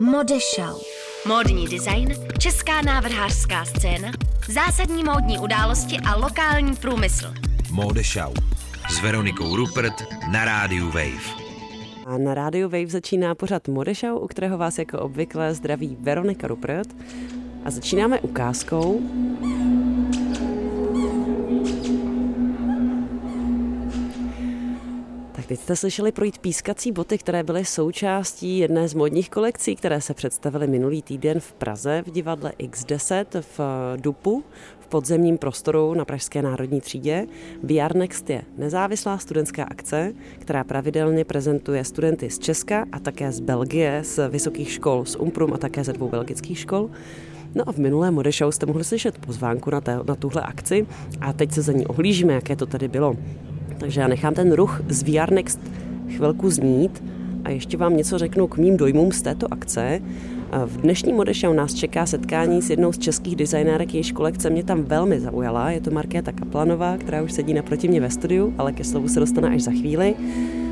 Modešau. Módní design, česká návrhářská scéna, zásadní módní události a lokální průmysl. Modešau. S Veronikou Rupert na rádiu Wave. A na rádiu Wave začíná pořad Modešau, u kterého vás jako obvykle zdraví Veronika Rupert. A začínáme ukázkou. Teď jste slyšeli projít pískací boty, které byly součástí jedné z modních kolekcí, které se představily minulý týden v Praze v divadle X10 v Dupu, v podzemním prostoru na Pražské národní třídě. VR Next je nezávislá studentská akce, která pravidelně prezentuje studenty z Česka a také z Belgie, z vysokých škol, z Umprum a také ze dvou belgických škol. No a v minulém Modešou jste mohli slyšet pozvánku na, té, na tuhle akci a teď se za ní ohlížíme, jaké to tady bylo. Takže já nechám ten ruch z VR Next chvilku znít a ještě vám něco řeknu k mým dojmům z této akce. V dnešní Modešau nás čeká setkání s jednou z českých designérek, jejíž kolekce mě tam velmi zaujala. Je to Markéta Kaplanová, která už sedí naproti mě ve studiu, ale ke slovu se dostane až za chvíli.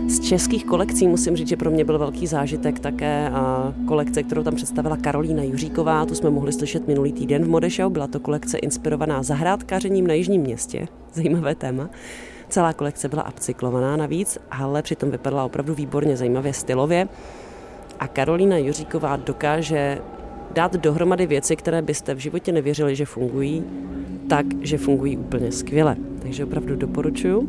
Z českých kolekcí musím říct, že pro mě byl velký zážitek také a kolekce, kterou tam představila Karolína Juříková, tu jsme mohli slyšet minulý týden v Modešau. Byla to kolekce inspirovaná zahrádkařením na Jižním městě. Zajímavé téma. Celá kolekce byla upcyklovaná navíc, ale přitom vypadala opravdu výborně zajímavě stylově. A Karolína Juříková dokáže dát dohromady věci, které byste v životě nevěřili, že fungují, tak, že fungují úplně skvěle. Takže opravdu doporučuji.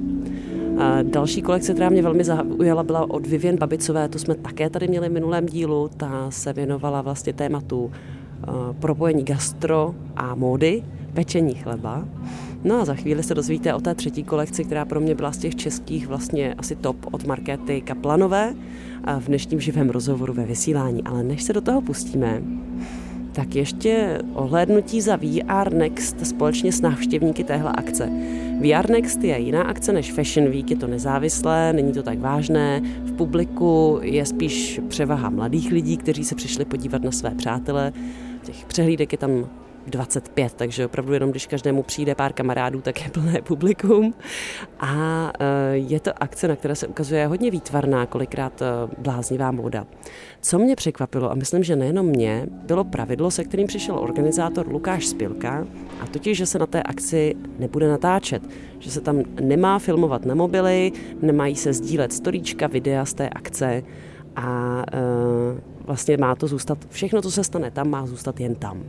A další kolekce, která mě velmi zaujala, byla od Vivien Babicové, to jsme také tady měli v minulém dílu, ta se věnovala vlastně tématu propojení gastro a módy, pečení chleba. No a za chvíli se dozvíte o té třetí kolekci, která pro mě byla z těch českých vlastně asi top od Markéty Kaplanové v dnešním živém rozhovoru ve vysílání. Ale než se do toho pustíme, tak ještě ohlédnutí za VR Next společně s návštěvníky téhle akce. VR Next je jiná akce než Fashion Week, je to nezávislé, není to tak vážné. V publiku je spíš převaha mladých lidí, kteří se přišli podívat na své přátele. Těch přehlídek je tam 25, takže opravdu jenom když každému přijde pár kamarádů, tak je plné publikum. A e, je to akce, na které se ukazuje hodně výtvarná, kolikrát e, bláznivá móda. Co mě překvapilo, a myslím, že nejenom mě, bylo pravidlo, se kterým přišel organizátor Lukáš Spilka, a totiž, že se na té akci nebude natáčet, že se tam nemá filmovat na mobily, nemají se sdílet storíčka, videa z té akce a e, vlastně má to zůstat, všechno, co se stane tam, má zůstat jen tam.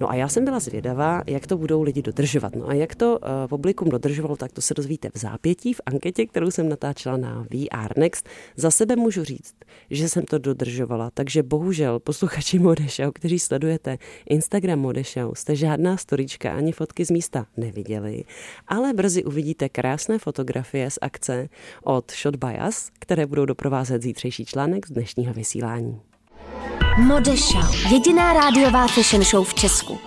No a já jsem byla zvědavá, jak to budou lidi dodržovat. No a jak to uh, publikum dodržovalo, tak to se dozvíte v zápětí, v anketě, kterou jsem natáčela na VR Next. Za sebe můžu říct, že jsem to dodržovala, takže bohužel posluchači Modešau, kteří sledujete Instagram Modešau, jste žádná storička ani fotky z místa neviděli, ale brzy uvidíte krásné fotografie z akce od Shot by Us, které budou doprovázet zítřejší článek z dnešního vysílání. Modesha, jediná rádiová fashion show v Česku.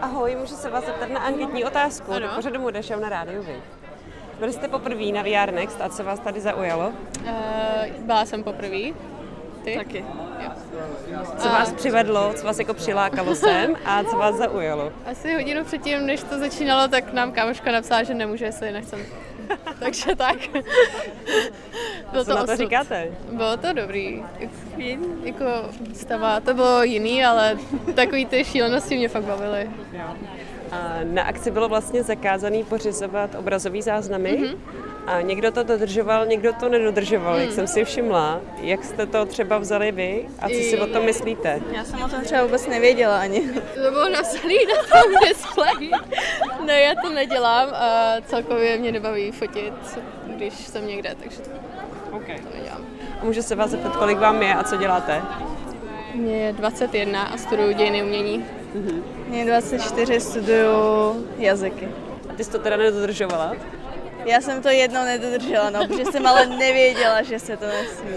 Ahoj, můžu se vás zeptat na anketní otázku ano. do pořadu Modesha na rádiu Vy. Byli jste poprvé na VR Next a co vás tady zaujalo? Uh, byla jsem poprvé. Ty? Taky. Jo. Co a... vás přivedlo, co vás jako přilákalo sem a co vás zaujalo? Asi hodinu předtím, než to začínalo, tak nám kámoška napsala, že nemůže, jestli nechcem. Takže tak. Bylo co to na to osud. říkáte? Bylo to dobrý. Jako stava, to bylo jiný, ale takový ty šílenosti mě fakt bavily. A na akci bylo vlastně zakázaný pořizovat obrazový záznamy. Mm-hmm. A někdo to dodržoval, někdo to nedodržoval, mm. jak jsem si všimla. Jak jste to třeba vzali vy a co si o tom myslíte? Já jsem o tom třeba vůbec nevěděla ani. To bylo napsané na tom displeji. Ne, já to nedělám a celkově mě nebaví fotit, když jsem někde, takže to, okay. to nedělám. A můžu se vás zeptat, kolik vám je a co děláte? Mně je 21 a studuju dějiny umění. Mm-hmm. Mně je 24, studuju jazyky. A ty jsi to teda nedodržovala? Já jsem to jednou nedodržela, no, protože jsem ale nevěděla, že se to nesmí.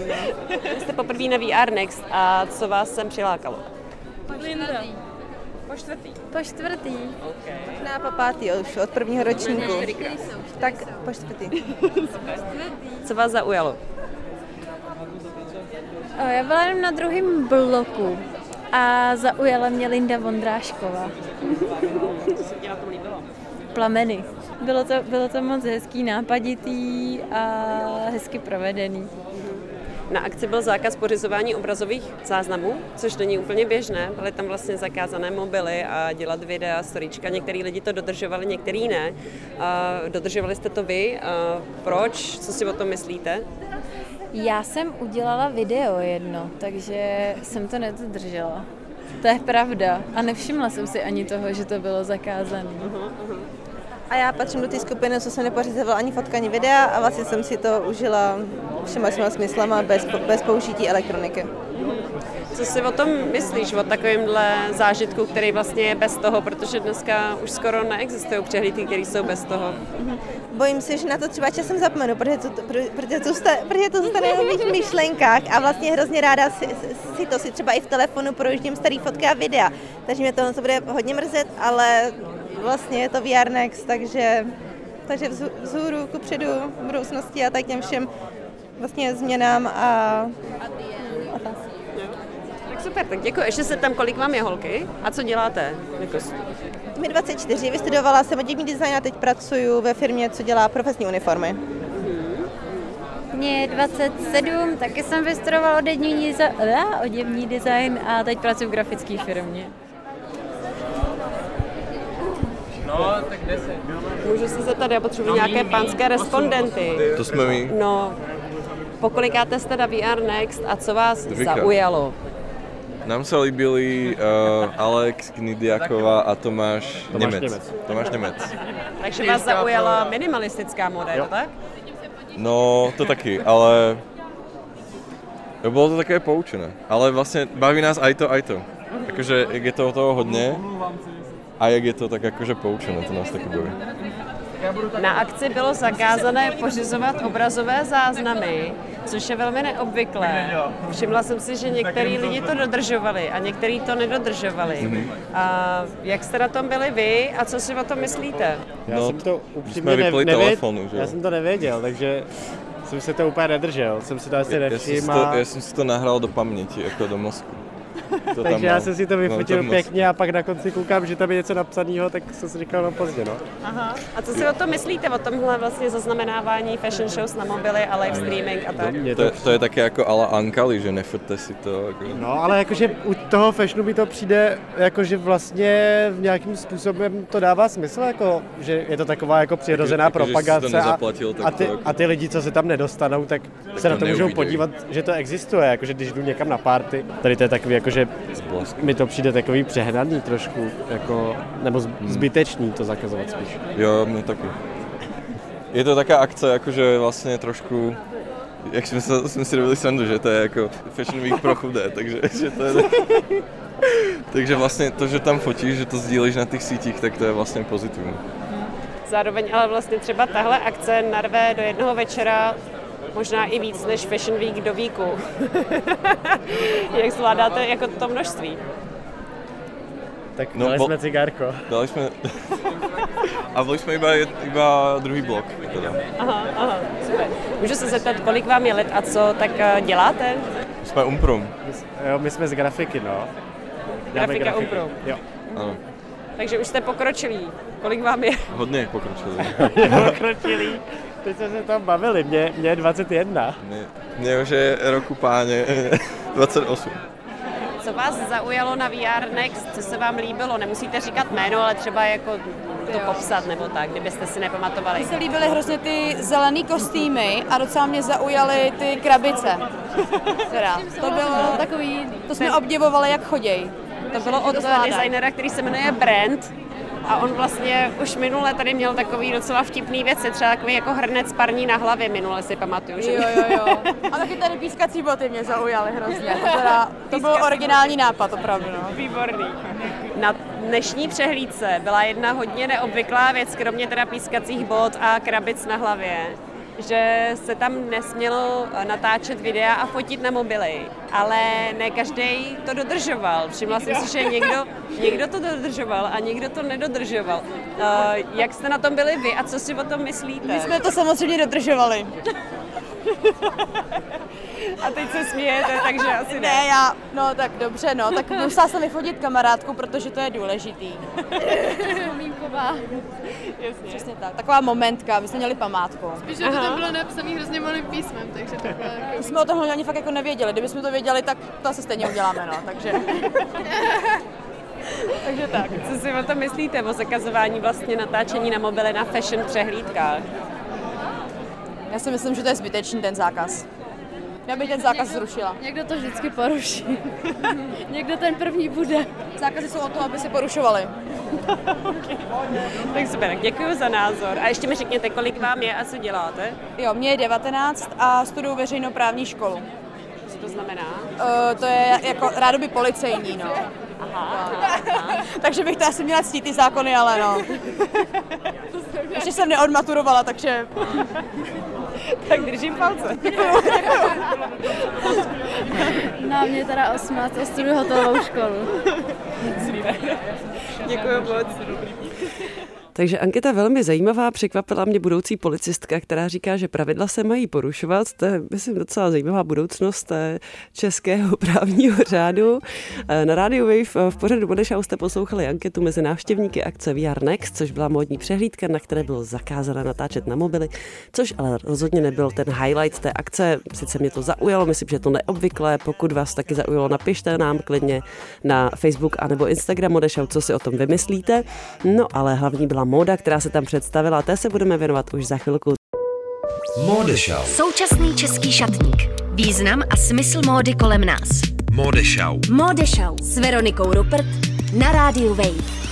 No. Jste poprvé na VR Next a co vás sem přilákalo? Linda. Po čtvrtý. Po čtvrtý. Okay. Možná po pátý už, od prvního ročníku. Tak po čtvrtý. Co vás zaujalo? O, já byla jenom na druhém bloku a zaujala mě Linda Vondrášková. Plameny. Bylo to, bylo to moc hezký, nápaditý a hezky provedený. Na akci byl zákaz pořizování obrazových záznamů, což není úplně běžné. Byly tam vlastně zakázané mobily a dělat videa, storíčka. Některý lidi to dodržovali, některý ne. Dodržovali jste to vy. Proč? Co si o tom myslíte? Já jsem udělala video jedno, takže jsem to nedodržela. To je pravda. A nevšimla jsem si ani toho, že to bylo zakázané. A já patřím do té skupiny, co se nepořizovala ani fotka, ani videa a vlastně jsem si to užila všema svýma smyslama bez, bez použití elektroniky. Co si o tom myslíš, o takovémhle zážitku, který vlastně je bez toho, protože dneska už skoro neexistují přehlídky, které jsou bez toho? Bojím se, že na to třeba časem zapomenu, protože to, protože to, protože to zůstane v mých myšlenkách a vlastně hrozně ráda si, si to si třeba i v telefonu projíždím starý fotky a videa, takže mě to bude hodně mrzet, ale vlastně je to VR Next, takže, takže vzhůru, kupředu, v budoucnosti a tak těm všem vlastně změnám a, a super, tak děkuji. Ještě se tam, kolik vám je holky a co děláte? Jako... Mi 24, vystudovala jsem oděvní design a teď pracuji ve firmě, co dělá profesní uniformy. Mně je 27, taky jsem vystudovala oděvní, oděvní design a teď pracuji v grafické firmě. No, tak 10. Můžu se zeptat, já potřebuji no, nějaké pánské respondenty. To jsme my. No, pokolikáte jste na VR Next a co vás Dvika. zaujalo? Nám se líbili uh, Alex Knidiaková a Tomáš, Tomáš Němec. Němec. Tomáš Němec. Takže vás zaujala minimalistická moda, jo. tak? No, to taky, ale jo, bylo to také poučené. Ale vlastně baví nás aj to, aj to. Jakože, jak je toho toho hodně, a jak je to tak jakože poučené, to nás taky baví. Na akci bylo zakázané pořizovat obrazové záznamy, což je velmi neobvyklé. Všimla jsem si, že některý lidi to dodržovali a některý to nedodržovali. Mm-hmm. A jak jste na tom byli vy a co si o tom myslíte? Já no, jsem to upřímně ne, nevěděl, telefonu, že? já jsem to nevěděl, takže jsem se to úplně nedržel, jsem si to asi nevšiml. Já, já jsem si to nahrál do paměti, jako do mozku. To Takže já jsem si to vyfotil no, pěkně a pak na konci koukám, že tam je něco napsaného, tak jsem si říkal, no pozdě, no. Aha. A co si o tom myslíte, o tomhle vlastně zaznamenávání fashion shows na mobily a live streaming a tak? To, to, to je také jako ala Ankali, že nefrte si to. Jako... No, ale jakože u toho fashionu mi to přijde, jakože vlastně v nějakým způsobem to dává smysl, jako, že je to taková jako přirozená jako, propagace a, a, ty, jako... a ty lidi, co se tam nedostanou, tak, tak se na to můžou podívat, že to existuje, jakože když jdu někam na party, tady to je takový jakože mi to přijde takový přehnaný trošku, jako, nebo hmm. zbytečný to zakazovat spíš. Jo, mě taky. Je to taká akce, jakože vlastně trošku jak jsme, se, jsme si robili srandu, že to je jako Fashion Week pro chudé, takže že to je takže vlastně to, že tam fotíš, že to sdílíš na těch sítích, tak to je vlastně pozitivní. Zároveň ale vlastně třeba tahle akce narve do jednoho večera možná i víc než Fashion Week do víku. Jak zvládáte jako to množství? Tak no, dali bo... jsme cigárko. Dali jsme... a byli jsme iba, iba druhý blok. Teda. Aha, aha, super. Můžu se zeptat, kolik vám je let a co tak eh, děláte? Jsme Umprum. My, jo, my jsme z grafiky, no. Grafika Umprum. Jo. Ano. Takže už jste pokročilí. Kolik vám je? Hodně pokročilí. pokročilí. Teď jsme se tam bavili, mě, mě je 21. Mě, mě už je roku páně 28. Co vás zaujalo na VR Next, co se vám líbilo? Nemusíte říkat jméno, ale třeba jako to popsat nebo tak, kdybyste si nepamatovali. Mně se líbily hrozně ty zelený kostýmy a docela mě zaujaly ty krabice. Teda, to bylo takový, to jsme obdivovali, jak choděj. To bylo od designera, který se jmenuje Brand a on vlastně už minule tady měl takový docela vtipný věci, třeba takový jako hrnec parní na hlavě minule si pamatuju. Že? Jo, jo, jo. A taky tady pískací boty mě zaujaly hrozně. To, teda, to byl originální nápad, opravdu. No. Výborný. Na dnešní přehlídce byla jedna hodně neobvyklá věc, kromě teda pískacích bot a krabic na hlavě že se tam nesmělo natáčet videa a fotit na mobily, ale ne každý to dodržoval. Všimla jsem si, že někdo, někdo to dodržoval a někdo to nedodržoval. Uh, jak jste na tom byli vy a co si o tom myslíte? My jsme to samozřejmě dodržovali. Smějete, takže asi ne. Ne, já, no tak dobře, no, tak musela jsem vyfotit kamarádku, protože to je důležitý. Vzpomínková. Jasně. Přesně tak, taková momentka, my jsme měli památku. Spíš, že to tam bylo napsané hrozně malým písmem, takže to bylo jako... My jsme o tomhle ani fakt jako nevěděli, kdybychom to věděli, tak to asi stejně uděláme, no, takže... Takže tak. Co si o tom myslíte, o zakazování vlastně natáčení na mobily na fashion přehlídkách? Já si myslím, že to je zbytečný ten zákaz. Já bych ten zákaz někdo, zrušila. Někdo to vždycky poruší. někdo ten první bude. Zákazy jsou o to, aby se porušovali. okay. Tak super, děkuji za názor. A ještě mi řekněte, kolik vám je a co děláte? Jo, mě je 19 a studuju veřejnoprávní školu. Co to znamená? Uh, to je jako rádoby policejní, no. Aha, aha. takže bych to asi měla ctít ty zákony, ale no. Ještě jsem neodmaturovala, takže... tak držím palce. Na mě teda 18 a studuju hotelovou školu. Děkuji moc. Takže anketa velmi zajímavá, překvapila mě budoucí policistka, která říká, že pravidla se mají porušovat. To je, myslím, docela zajímavá budoucnost eh, českého právního řádu. Eh, na Radio Wave eh, v pořadu Bodešau jste poslouchali anketu mezi návštěvníky akce VR Next, což byla módní přehlídka, na které bylo zakázáno natáčet na mobily, což ale rozhodně nebyl ten highlight té akce. Sice mě to zaujalo, myslím, že je to neobvyklé. Pokud vás taky zaujalo, napište nám klidně na Facebook anebo Instagram Bodešau, co si o tom vymyslíte. No ale hlavní byla móda, která se tam představila, té se budeme věnovat už za chvilku. Modešau. Současný český šatník. Význam a smysl módy kolem nás. Modešau. Modešau s Veronikou Rupert na rádiu Wave.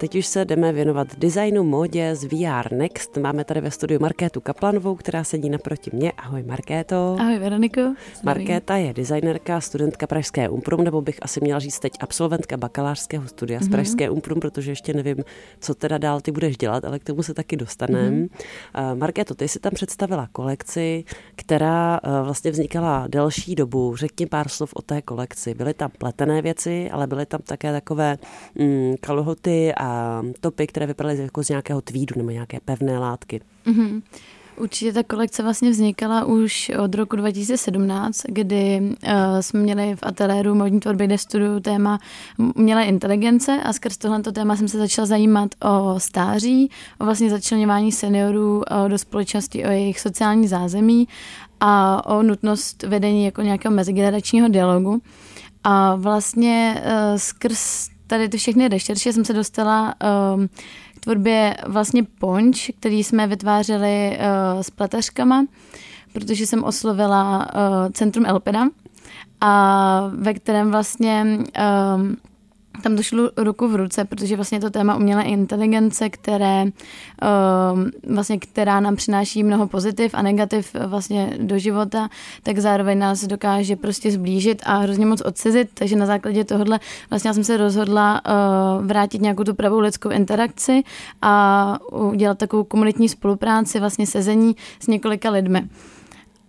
Teď už se jdeme věnovat designu, módě z VR Next. Máme tady ve studiu Markétu Kaplanovou, která sedí naproti mě. Ahoj Markéto. Ahoj Veroniko. Markéta je designerka, studentka Pražské Umprum, nebo bych asi měla říct teď absolventka bakalářského studia mm-hmm. z mhm. Pražské Umprum, protože ještě nevím, co teda dál ty budeš dělat, ale k tomu se taky dostaneme. Mm-hmm. Uh, Markéto, ty si tam představila kolekci, která uh, vlastně vznikala delší dobu. Řekni pár slov o té kolekci. Byly tam pletené věci, ale byly tam také takové mm, kalhoty a topy, které vypadaly jako z nějakého tweedu nebo nějaké pevné látky. Mm-hmm. Určitě ta kolekce vlastně vznikala už od roku 2017, kdy uh, jsme měli v ateliéru modní tvorby, kde studuju téma umělé inteligence a skrz tohleto téma jsem se začala zajímat o stáří, o vlastně začlenování seniorů uh, do společnosti, o jejich sociální zázemí a o nutnost vedení jako nějakého mezigeneračního dialogu. A vlastně uh, skrz tady ty všechny rešerše jsem se dostala um, k tvorbě vlastně ponč, který jsme vytvářeli uh, s pletařkama, protože jsem oslovila uh, Centrum Elpida, a ve kterém vlastně um, tam to šlo ruku v ruce, protože vlastně to téma umělé inteligence, které, uh, vlastně, která nám přináší mnoho pozitiv a negativ vlastně do života, tak zároveň nás dokáže prostě zblížit a hrozně moc odcizit, takže na základě tohohle vlastně já jsem se rozhodla uh, vrátit nějakou tu pravou lidskou interakci a udělat takovou komunitní spolupráci, vlastně sezení s několika lidmi.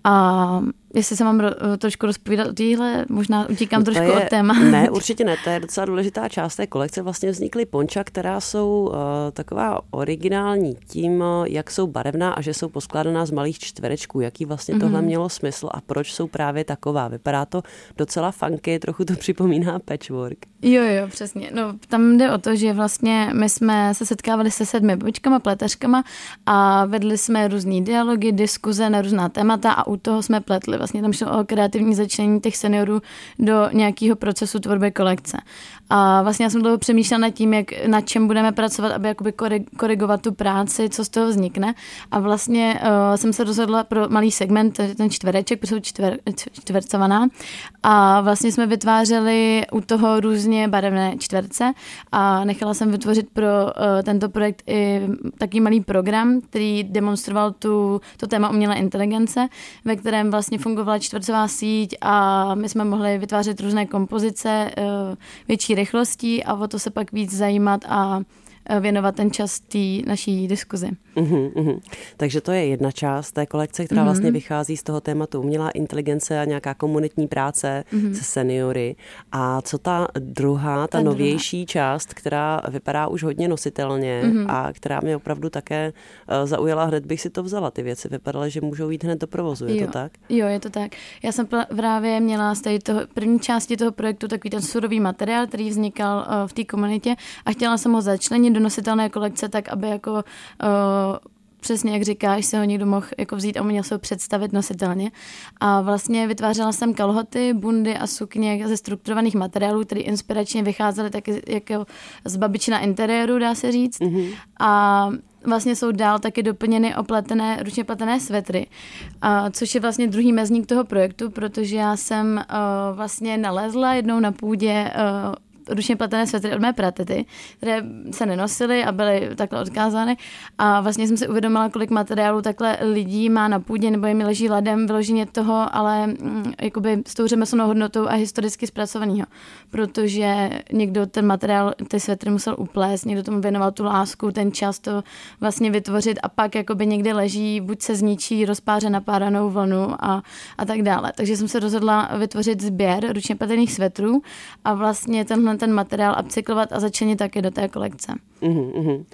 A jestli se mám trošku rozpovídat o téhle, možná utíkám no trošku je, od téma. Ne, určitě ne, to je docela důležitá část té kolekce. Vlastně vznikly ponča, která jsou uh, taková originální tím, uh, jak jsou barevná a že jsou poskládaná z malých čtverečků. Jaký vlastně mm-hmm. tohle mělo smysl a proč jsou právě taková. Vypadá to docela funky, trochu to připomíná patchwork. Jo, jo, přesně. No, tam jde o to, že vlastně my jsme se setkávali se sedmi babičkama, pleteřkama a vedli jsme různý dialogy, diskuze na různá témata a u toho jsme pletli vlastně tam šlo o kreativní začlenění těch seniorů do nějakého procesu tvorby kolekce. A vlastně já jsem dlouho přemýšlela nad tím, jak, na čem budeme pracovat, aby jakoby korigovat tu práci, co z toho vznikne. A vlastně uh, jsem se rozhodla pro malý segment, ten čtvereček, protože jsou čtver, čtvercovaná. A vlastně jsme vytvářeli u toho různě barevné čtverce a nechala jsem vytvořit pro uh, tento projekt i taký malý program, který demonstroval tu, to téma umělé inteligence, ve kterém vlastně fungovala čtvercová síť a my jsme mohli vytvářet různé kompozice, uh, větší rychlostí a o to se pak víc zajímat a věnovat ten čas té naší diskuzi. Uhum, uhum. Takže to je jedna část té kolekce, která vlastně mhm. vychází z toho tématu umělá inteligence a nějaká komunitní práce uhum. se seniory. A co ta druhá, ta, ta novější druhá. část, která vypadá už hodně nositelně uhum. a která mě opravdu také uh, zaujala, hned bych si to vzala. Ty věci vypadaly, že můžou jít hned do provozu, je jo. to tak? Jo, je to tak. Já jsem právě měla z toho první části toho projektu takový ten surový materiál, který vznikal uh, v té komunitě a chtěla jsem ho začlenit do nositelné kolekce tak, aby jako uh, přesně jak říkáš, se ho někdo mohl jako vzít a měl se ho představit nositelně. A vlastně vytvářela jsem kalhoty, bundy a sukně ze strukturovaných materiálů, které inspiračně vycházely taky jako z babičina interiéru, dá se říct. Mm-hmm. A vlastně jsou dál taky doplněny opletené, ručně pletené svetry, a, což je vlastně druhý mezník toho projektu, protože já jsem uh, vlastně nalezla jednou na půdě uh, ručně pletené svetry od mé pratety, které se nenosily a byly takhle odkázány. A vlastně jsem si uvědomila, kolik materiálu takhle lidí má na půdě nebo jim leží ladem vyloženě toho, ale mm, jakoby s tou řemeslnou hodnotou a historicky zpracovaného. Protože někdo ten materiál, ty svetry musel uplést, někdo tomu věnoval tu lásku, ten čas to vlastně vytvořit a pak jakoby někdy leží, buď se zničí, rozpáře na páranou vlnu a, a tak dále. Takže jsem se rozhodla vytvořit sběr ručně pletených svetrů a vlastně tenhle ten materiál upcyklovat a začlenit také do té kolekce. Uh-huh, uh-huh.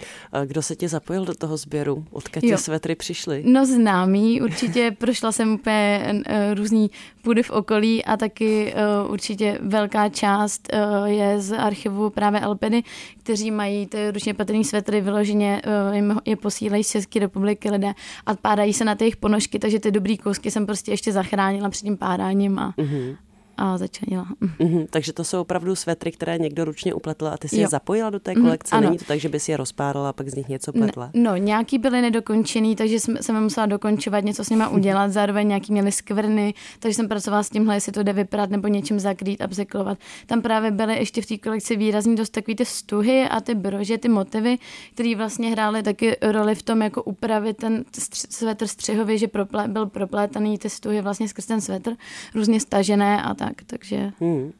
Kdo se tě zapojil do toho sběru? Odkud ty svetry přišly? No známý, určitě prošla jsem úplně uh, různý půdy v okolí a taky uh, určitě velká část uh, je z archivu právě Alpeny, kteří mají ty ručně patrný svetry vyloženě, uh, jim je posílají z České republiky lidé a pádají se na těch ponožky, takže ty dobrý kousky jsem prostě ještě zachránila před tím pádáním a, uh-huh a začenila. Mm-hmm, takže to jsou opravdu svetry, které někdo ručně upletl a ty si jo. je zapojila do té mhm, kolekce? Mm, Není to tak, že by si je rozpárala a pak z nich něco pletla? No, no nějaký byly nedokončený, takže jsem, jsem musela dokončovat, něco s nimi mhm. udělat, zároveň nějaký měli skvrny, takže jsem pracovala s tímhle, jestli to jde vyprat nebo něčím zakrýt a bzeklovat. Tam právě byly ještě v té kolekci výrazně dost takový ty stuhy a ty brože, ty motivy, které vlastně hrály taky roli v tom, jako upravit ten svetr střihově, že prople, byl proplétaný ty stuhy vlastně skrz ten svetr, různě stažené a tak tak, takže... Hmm.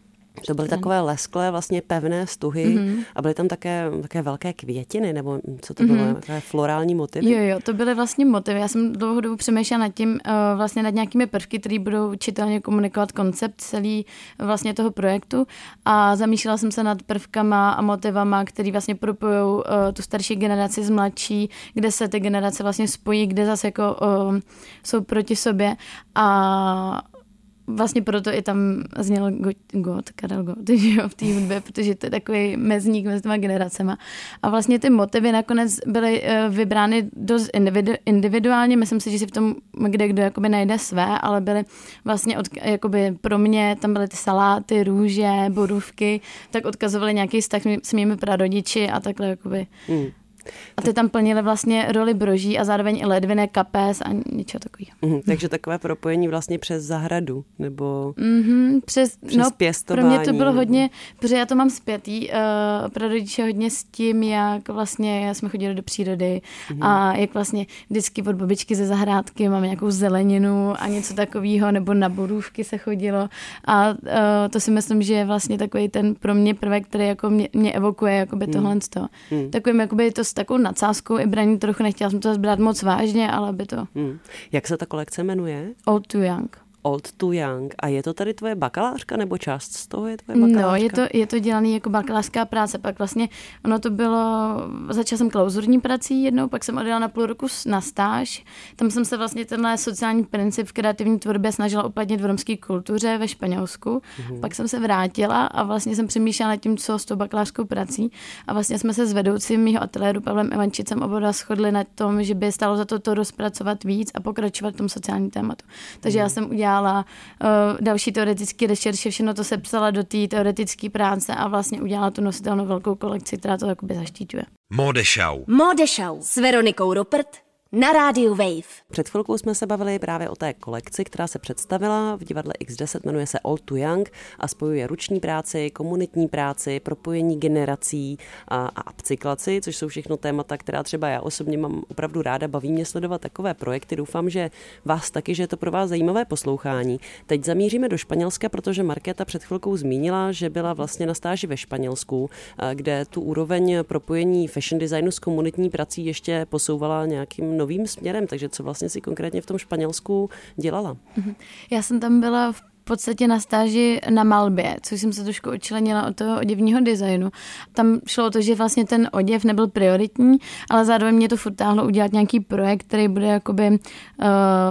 To byly takové lesklé, vlastně pevné stuhy mm-hmm. a byly tam také, také velké květiny, nebo co to bylo, mm-hmm. takové florální motivy? Jo, jo, to byly vlastně motivy. Já jsem dlouho dobu přemýšlela nad tím, uh, vlastně nad nějakými prvky, které budou čitelně komunikovat koncept celý vlastně toho projektu a zamýšlela jsem se nad prvkama a motivama, které vlastně propojují uh, tu starší generaci s mladší, kde se ty generace vlastně spojí, kde zase jako jsou proti sobě a vlastně proto i tam zněl God, Karel God, že jo, v té hudbě, protože to je takový mezník mezi těma generacema. A vlastně ty motivy nakonec byly uh, vybrány dost individu, individuálně, myslím si, že si v tom, kde kdo jakoby najde své, ale byly vlastně od, jakoby pro mě, tam byly ty saláty, růže, borůvky, tak odkazovaly nějaký vztah s mými prarodiči a takhle jakoby. Hmm. A ty tam plnily vlastně roli broží a zároveň i ledviné kapes a něčeho takového. Mm, takže takové propojení vlastně přes zahradu, nebo mm-hmm, přes, přes no, pěstování. Pro mě to bylo nebo... hodně, protože já to mám zpětý, uh, pro rodiče hodně s tím, jak vlastně jsme chodili do přírody mm-hmm. a jak vlastně vždycky od babičky ze zahrádky máme nějakou zeleninu a něco takového, nebo na borůvky se chodilo a uh, to si myslím, že je vlastně takový ten pro mě prvek, který jako mě, mě evokuje jakoby mm. tohle. Mm. Takovým jakoby to takovou nadsázkou i braní trochu nechtěla jsem to brát moc vážně, ale by to... Hmm. Jak se ta kolekce jmenuje? Old to Young. Old to Young. A je to tady tvoje bakalářka nebo část z toho je tvoje bakalářka? No, je to, je to dělaný jako bakalářská práce. Pak vlastně ono to bylo, začala jsem klauzurní prací jednou, pak jsem odjela na půl roku na stáž. Tam jsem se vlastně tenhle sociální princip v kreativní tvorbě snažila uplatnit v romské kultuře ve Španělsku. Mm-hmm. Pak jsem se vrátila a vlastně jsem přemýšlela nad tím, co s tou bakalářskou prací. A vlastně jsme se s vedoucím mého ateliéru Pavlem Evančicem oba shodli na tom, že by stalo za to to rozpracovat víc a pokračovat v tom sociálním tématu. Takže mm-hmm. já jsem udělala udělala uh, další teoretické rešerše, všechno to sepsala do té teoretické práce a vlastně udělala tu nositelnou velkou kolekci, která to jakoby zaštiťuje. Modešau. Modešau s Veronikou Rupert na rádiu Wave. Před chvilkou jsme se bavili právě o té kolekci, která se představila v divadle X10, jmenuje se All Too Young a spojuje ruční práci, komunitní práci, propojení generací a, a upcyklaci, což jsou všechno témata, která třeba já osobně mám opravdu ráda, baví mě sledovat takové projekty. Doufám, že vás taky, že je to pro vás zajímavé poslouchání. Teď zamíříme do Španělska, protože Markéta před chvilkou zmínila, že byla vlastně na stáži ve Španělsku, kde tu úroveň propojení fashion designu s komunitní prací ještě posouvala nějakým novým směrem, takže co vlastně si konkrétně v tom Španělsku dělala? Mhm. Já jsem tam byla v podstatě na stáži na malbě, což jsem se trošku odčlenila od toho oděvního designu. Tam šlo o to, že vlastně ten oděv nebyl prioritní, ale zároveň mě to furt táhlo udělat nějaký projekt, který bude jakoby uh,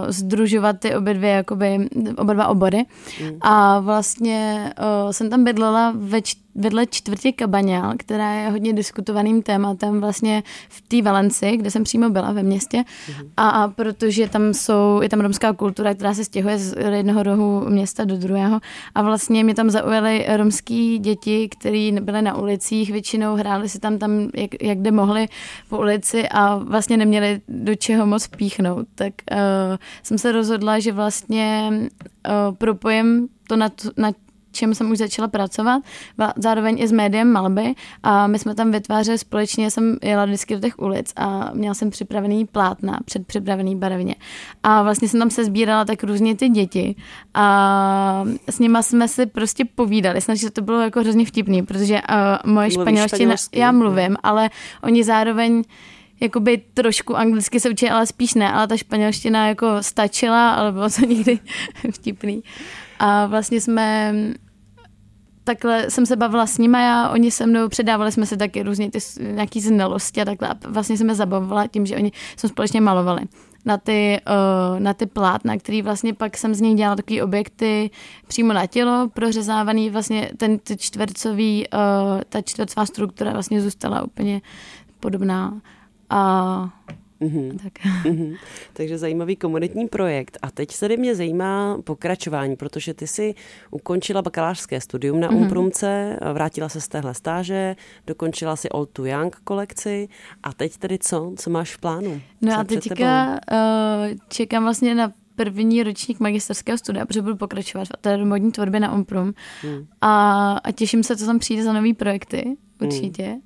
združovat ty obě dvě, jakoby, oba dva obory. Mm. A vlastně uh, jsem tam bydlela ve čtyři vedle čtvrtě Kabaňal, která je hodně diskutovaným tématem vlastně v té Valenci, kde jsem přímo byla ve městě. Mm-hmm. A protože tam jsou, je tam romská kultura, která se stěhuje z jednoho rohu města do druhého. A vlastně mě tam zaujaly romský děti, které byly na ulicích, většinou hráli si tam, tam jak, jak kde mohli po ulici a vlastně neměli do čeho moc píchnout. Tak uh, jsem se rozhodla, že vlastně uh, propojem to na, na čem jsem už začala pracovat, zároveň i s médiem malby. A my jsme tam vytvářeli společně, jsem jela vždycky do těch ulic a měla jsem připravený plátna, předpřipravený barevně. A vlastně jsem tam se sbírala tak různě ty děti a s nima jsme si prostě povídali, snad, že to bylo jako hrozně vtipný, protože uh, moje španělština, já mluvím, ale oni zároveň jakoby trošku anglicky se učí, ale spíš ne, ale ta španělština jako stačila, ale bylo to někdy vtipný. A vlastně jsme takhle jsem se bavila s nimi a oni se mnou předávali jsme se taky různě ty nějaký znalosti a takhle. A vlastně jsme zabavovala tím, že oni jsme společně malovali na ty, uh, na ty plátna, který vlastně pak jsem z nich dělala takový objekty přímo na tělo, prořezávaný vlastně ten ty čtvercový, uh, ta čtvercová struktura vlastně zůstala úplně podobná. A Mm-hmm. Tak. Mm-hmm. Takže zajímavý komunitní projekt. A teď se mě zajímá pokračování, protože ty si ukončila bakalářské studium na mm-hmm. Umprumce, vrátila se z téhle stáže, dokončila si Old to Young kolekci a teď tedy co? Co máš v plánu? No a teďka uh, čekám vlastně na první ročník magisterského studia, protože budu pokračovat v té modní tvorbě na Umprum. Hmm. A, a těším se, co tam přijde za nové projekty, určitě. Hmm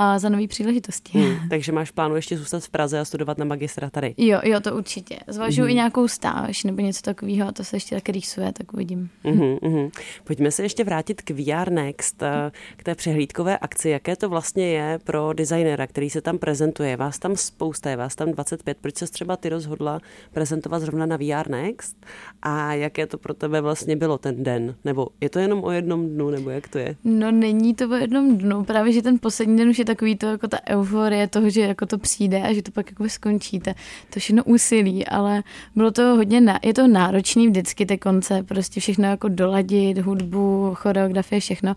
a za nové příležitosti. Hmm, takže máš plánu ještě zůstat v Praze a studovat na magistra tady? Jo, jo, to určitě. Zvažuji hmm. i nějakou stáž nebo něco takového, to se ještě taky rýsuje, tak uvidím. Hmm, hmm. Pojďme se ještě vrátit k VR Next, eh, k té přehlídkové akci. Jaké to vlastně je pro designera, který se tam prezentuje? Vás tam spousta, je vás tam 25. Proč se třeba ty rozhodla prezentovat zrovna na VR Next? A jaké to pro tebe vlastně bylo ten den? Nebo je to jenom o jednom dnu, nebo jak to je? No není to o jednom dnu, právě že ten poslední den už je takový to, jako ta euforie toho, že jako to přijde a že to pak jako skončíte. To všechno úsilí, ale bylo to hodně, na, je to náročný vždycky ty konce, prostě všechno jako doladit, hudbu, choreografie, všechno.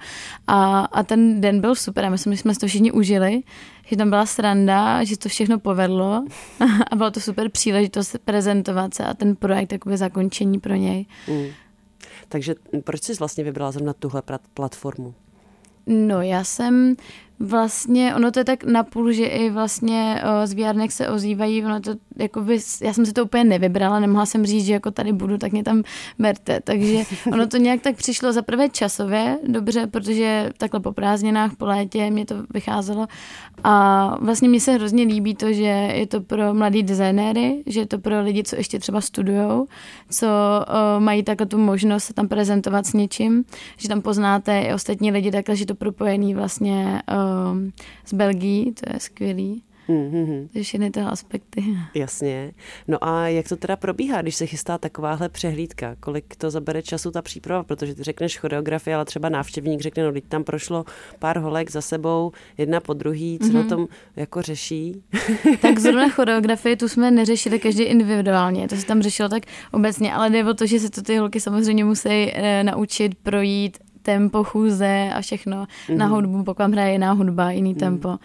A, a ten den byl super a myslím, že jsme si to všichni užili, že tam byla sranda, že to všechno povedlo a bylo to super příležitost prezentovat se a ten projekt takové zakončení pro něj. Mm. Takže proč jsi vlastně vybrala zrovna tuhle platformu? No, já jsem vlastně, ono to je tak napůl, že i vlastně o, z VR se ozývají, ono to jako by, já jsem si to úplně nevybrala, nemohla jsem říct, že jako tady budu, tak mě tam berte, takže ono to nějak tak přišlo za prvé časově, dobře, protože takhle po prázdninách, po létě mě to vycházelo. A vlastně mi se hrozně líbí to, že je to pro mladý designéry, že je to pro lidi, co ještě třeba studujou, co o, mají takhle tu možnost se tam prezentovat s něčím, že tam poznáte i ostatní lidi takhle, že to propojený vlastně o, z Belgii, to je skvělý. Mm-hmm. všechny ty aspekty. Jasně. No a jak to teda probíhá, když se chystá takováhle přehlídka? Kolik to zabere času ta příprava? Protože ty řekneš choreografie, ale třeba návštěvník řekne, no teď tam prošlo pár holek za sebou, jedna po druhý, co mm-hmm. na mhm. tom jako řeší? tak zrovna choreografii tu jsme neřešili každý individuálně, to se tam řešilo tak obecně, ale jde o to, že se to ty holky samozřejmě musí e, naučit projít tempo chůze a všechno mm-hmm. na hudbu, pokud vám hraje jiná hudba, jiný mm. tempo.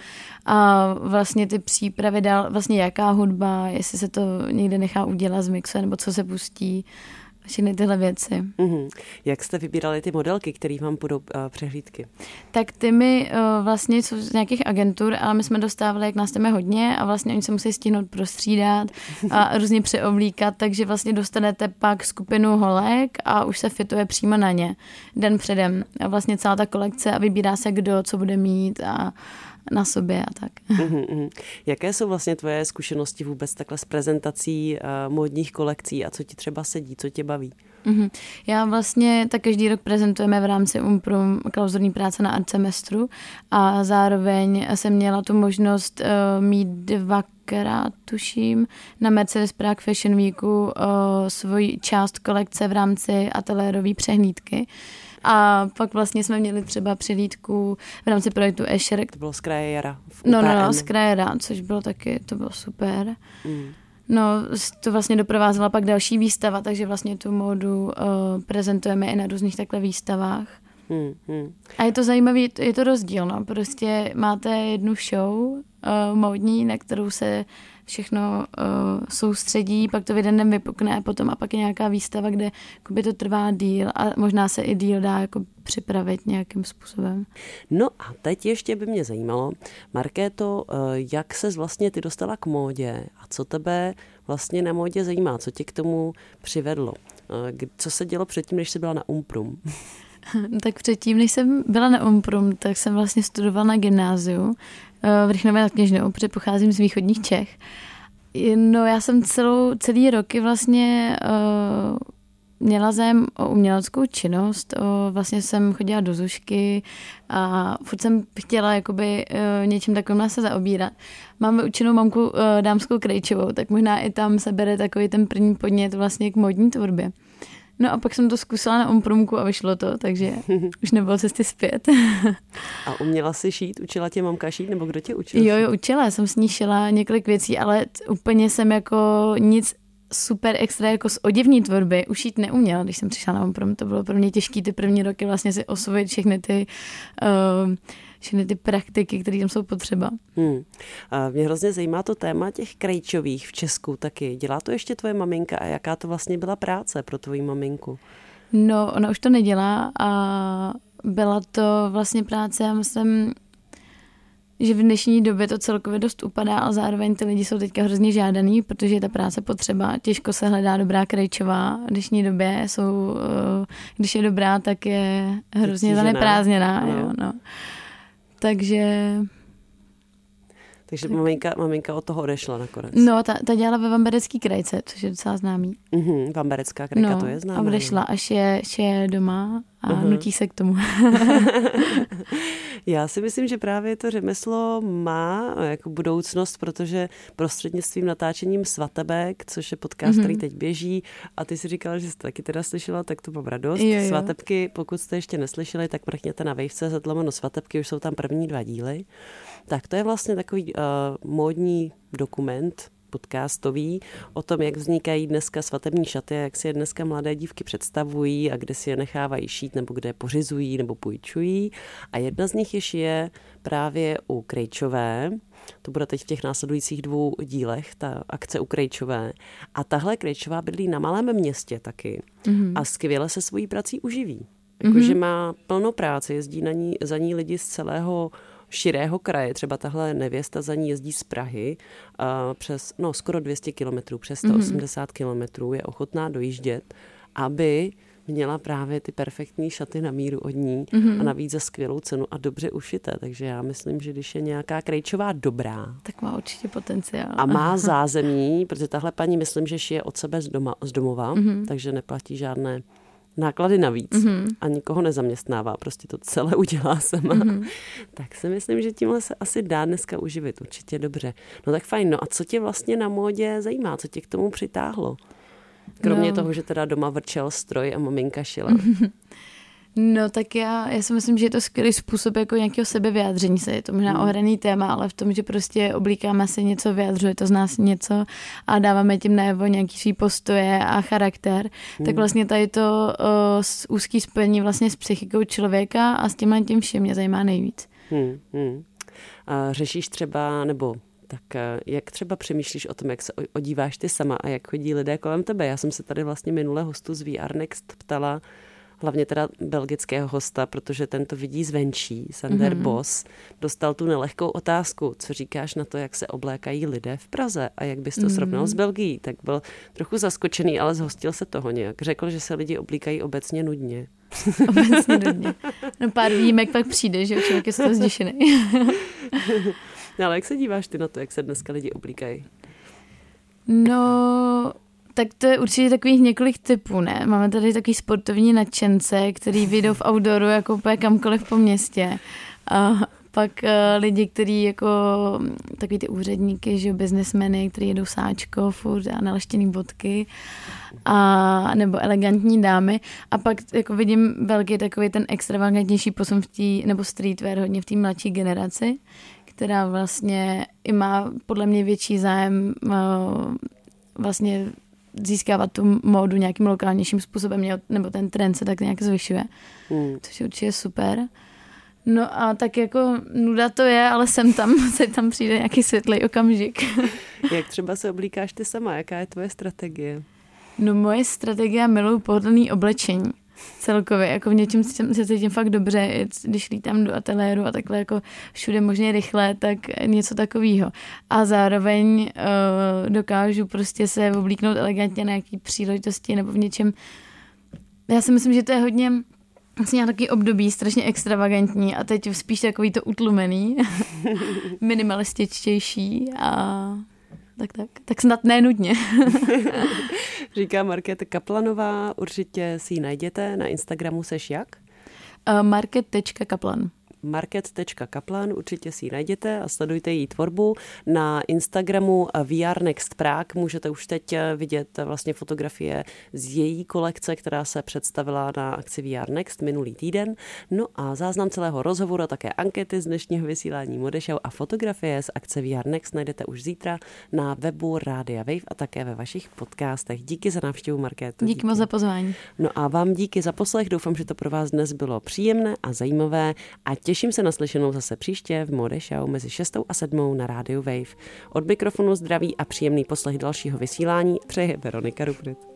A vlastně ty přípravy dál, vlastně jaká hudba, jestli se to někde nechá udělat z mixe, nebo co se pustí, všechny tyhle věci. Mm-hmm. Jak jste vybírali ty modelky, které vám budou uh, přehlídky? Tak ty mi uh, vlastně jsou z nějakých agentur, ale my jsme dostávali, jak nás tam je hodně a vlastně oni se musí stihnout prostřídat a různě přeoblíkat, takže vlastně dostanete pak skupinu holek a už se fituje přímo na ně den předem. A vlastně celá ta kolekce a vybírá se, kdo co bude mít a na sobě a tak. Uh-huh, Jaké jsou vlastně tvoje zkušenosti vůbec takhle s prezentací uh, módních kolekcí a co ti třeba sedí, co tě baví? Uh-huh. Já vlastně tak každý rok prezentujeme v rámci Umprum klauzurní práce na art semestru a zároveň jsem měla tu možnost uh, mít dvakrát, tuším, na Mercedes Prague Fashion Weeku uh, svoji část kolekce v rámci ateliérové přehlídky. A pak vlastně jsme měli třeba přilídku v rámci projektu Escher. To bylo z kraje Jara. No, no, no, z kraje Jara, což bylo taky, to bylo super. Mm. No, to vlastně doprovázela pak další výstava, takže vlastně tu módu uh, prezentujeme i na různých takhle výstavách. Hmm, hmm. A je to zajímavé, je to rozdíl, no. Prostě máte jednu show uh, módní, na kterou se všechno uh, soustředí, pak to v jeden den vypukne potom a pak je nějaká výstava, kde by to trvá díl a možná se i díl dá jako připravit nějakým způsobem. No a teď ještě by mě zajímalo, Markéto, uh, jak se vlastně ty dostala k módě a co tebe vlastně na módě zajímá, co tě k tomu přivedlo? Uh, co se dělo předtím, než jsi byla na Umprum? tak předtím, než jsem byla na Umprum, tak jsem vlastně studovala na gymnáziu v Rychnové nad Kněžnou, protože pocházím z východních Čech. No já jsem celou, celý roky vlastně uh, měla zájem o uměleckou činnost, o, vlastně jsem chodila do zušky a furt jsem chtěla jakoby uh, něčím takovým se zaobírat. Mám vyučenou mamku uh, dámskou krejčovou, tak možná i tam se bere takový ten první podnět vlastně k modní tvorbě. No a pak jsem to zkusila na omprumku a vyšlo to, takže už nebylo cesty zpět. a uměla si šít? Učila tě mamka šít, nebo kdo tě učil? Jo, jo, učila, jsem s ní šila několik věcí, ale úplně jsem jako nic super extra jako z oděvní tvorby ušít neuměla, když jsem přišla na omprom. To bylo pro mě těžké ty první roky vlastně si osvojit všechny ty uh, všechny ty praktiky, které tam jsou potřeba. Hmm. A mě hrozně zajímá to téma těch krajčových v Česku taky. Dělá to ještě tvoje maminka a jaká to vlastně byla práce pro tvoji maminku? No, ona už to nedělá a byla to vlastně práce, já myslím, že v dnešní době to celkově dost upadá, ale zároveň ty lidi jsou teďka hrozně žádaný, protože je ta práce potřeba. Těžko se hledá dobrá krejčová. V dnešní době jsou, eh, když je dobrá, tak je hrozně zaneprázdněná. No. Jo, no. Takže takže tak. maminka, maminka od toho odešla nakonec. No, ta, ta dělala ve Vamberecký krajce, což je docela známý. Mm-hmm, Vamberecká krajka, no, to je známá. a odešla, až je, až je doma a uh-huh. nutí se k tomu. Já si myslím, že právě to řemeslo má jako budoucnost, protože prostřednictvím natáčením Svatebek, což je podcast, mm-hmm. který teď běží, a ty si říkala, že jsi taky teda slyšela, tak to mám radost. Jo, jo. Svatebky, pokud jste ještě neslyšeli, tak mrkněte na wave.cz lomeno Svatebky, už jsou tam první dva díly. Tak to je vlastně takový uh, módní dokument, podcastový o tom, jak vznikají dneska svatební šaty a jak si je dneska mladé dívky představují a kde si je nechávají šít nebo kde je pořizují nebo půjčují. A jedna z nich je šije právě u Krejčové, to bude teď v těch následujících dvou dílech, ta akce u Krejčové. A tahle Krejčová bydlí na malém městě taky mm-hmm. a skvěle se svojí prací uživí. Jakože mm-hmm. má plno práce, jezdí na ní, za ní lidi z celého širého kraje. Třeba tahle nevěsta za ní jezdí z Prahy a přes, no, skoro 200 kilometrů, přes 180 mm-hmm. kilometrů je ochotná dojíždět, aby měla právě ty perfektní šaty na míru od ní mm-hmm. a navíc za skvělou cenu a dobře ušité. Takže já myslím, že když je nějaká krejčová dobrá, tak má určitě potenciál. A má zázemí, protože tahle paní myslím, že šije od sebe z, doma, z domova, mm-hmm. takže neplatí žádné náklady navíc mm-hmm. a nikoho nezaměstnává, prostě to celé udělá sama, mm-hmm. tak si myslím, že tímhle se asi dá dneska uživit určitě dobře. No tak fajn, no a co tě vlastně na módě zajímá, co tě k tomu přitáhlo? Kromě no. toho, že teda doma vrčel stroj a maminka šila. No tak já, já si myslím, že je to skvělý způsob jako nějakého sebevyjádření se. Je to možná hmm. ohraný téma, ale v tom, že prostě oblíkáme si něco, vyjadřuje to z nás něco a dáváme tím najevo nějaký svý postoje a charakter, hmm. tak vlastně tady to uh, úzký spojení vlastně s psychikou člověka a s tímhle tím všem mě zajímá nejvíc. Hmm, hmm. A řešíš třeba, nebo Tak eh, jak třeba přemýšlíš o tom, jak se odíváš ty sama a jak chodí lidé kolem tebe? Já jsem se tady vlastně minule hostu z VR Next ptala, hlavně teda belgického hosta, protože ten to vidí zvenčí, Sander mm-hmm. Boss, dostal tu nelehkou otázku, co říkáš na to, jak se oblékají lidé v Praze a jak bys to mm-hmm. srovnal s Belgií. Tak byl trochu zaskočený, ale zhostil se toho nějak. Řekl, že se lidi oblíkají obecně nudně. obecně nudně. No pár výjimek pak přijde, že člověk je z toho zděšený. no, ale jak se díváš ty na to, jak se dneska lidi oblíkají? No, tak to je určitě takových několik typů, ne? Máme tady takový sportovní nadšence, který vyjdou v outdooru jako úplně kamkoliv po městě. A pak uh, lidi, kteří jako takový ty úředníky, že biznesmeny, kteří jedou sáčko furt a naleštěný bodky a nebo elegantní dámy a pak jako vidím velký takový ten extravagantnější posun v té, nebo streetwear hodně v té mladší generaci, která vlastně i má podle mě větší zájem uh, vlastně získávat tu módu nějakým lokálnějším způsobem, nebo ten trend se tak nějak zvyšuje, mm. což je určitě super. No a tak jako nuda to je, ale sem tam, se tam přijde nějaký světlý okamžik. Jak třeba se oblíkáš ty sama? Jaká je tvoje strategie? No moje strategie miluju pohodlný oblečení celkově, jako v něčem se cítím fakt dobře, když lítám do ateliéru a takhle jako všude možně rychle, tak něco takového. A zároveň uh, dokážu prostě se oblíknout elegantně na nějaký příležitosti nebo v něčem. Já si myslím, že to je hodně vlastně nějaký období strašně extravagantní a teď spíš takový to utlumený, minimalističtější a tak, tak, tak snad nenudně. Říká Markéta Kaplanová, určitě si ji najděte, na Instagramu seš jak? Uh, market.kaplan market.kaplan, určitě si ji najděte a sledujte její tvorbu. Na Instagramu VR Next Prague můžete už teď vidět vlastně fotografie z její kolekce, která se představila na akci VR Next minulý týden. No a záznam celého rozhovoru a také ankety z dnešního vysílání Modešau a fotografie z akce VR Next najdete už zítra na webu Rádia Wave a také ve vašich podcastech. Díky za návštěvu, Markétu. Díky, díky moc za pozvání. No a vám díky za poslech. Doufám, že to pro vás dnes bylo příjemné a zajímavé a těším Těším se na slyšenou zase příště v Mode Show mezi 6 a 7 na rádiu Wave. Od mikrofonu zdraví a příjemný poslech dalšího vysílání přeje Veronika Ruprit.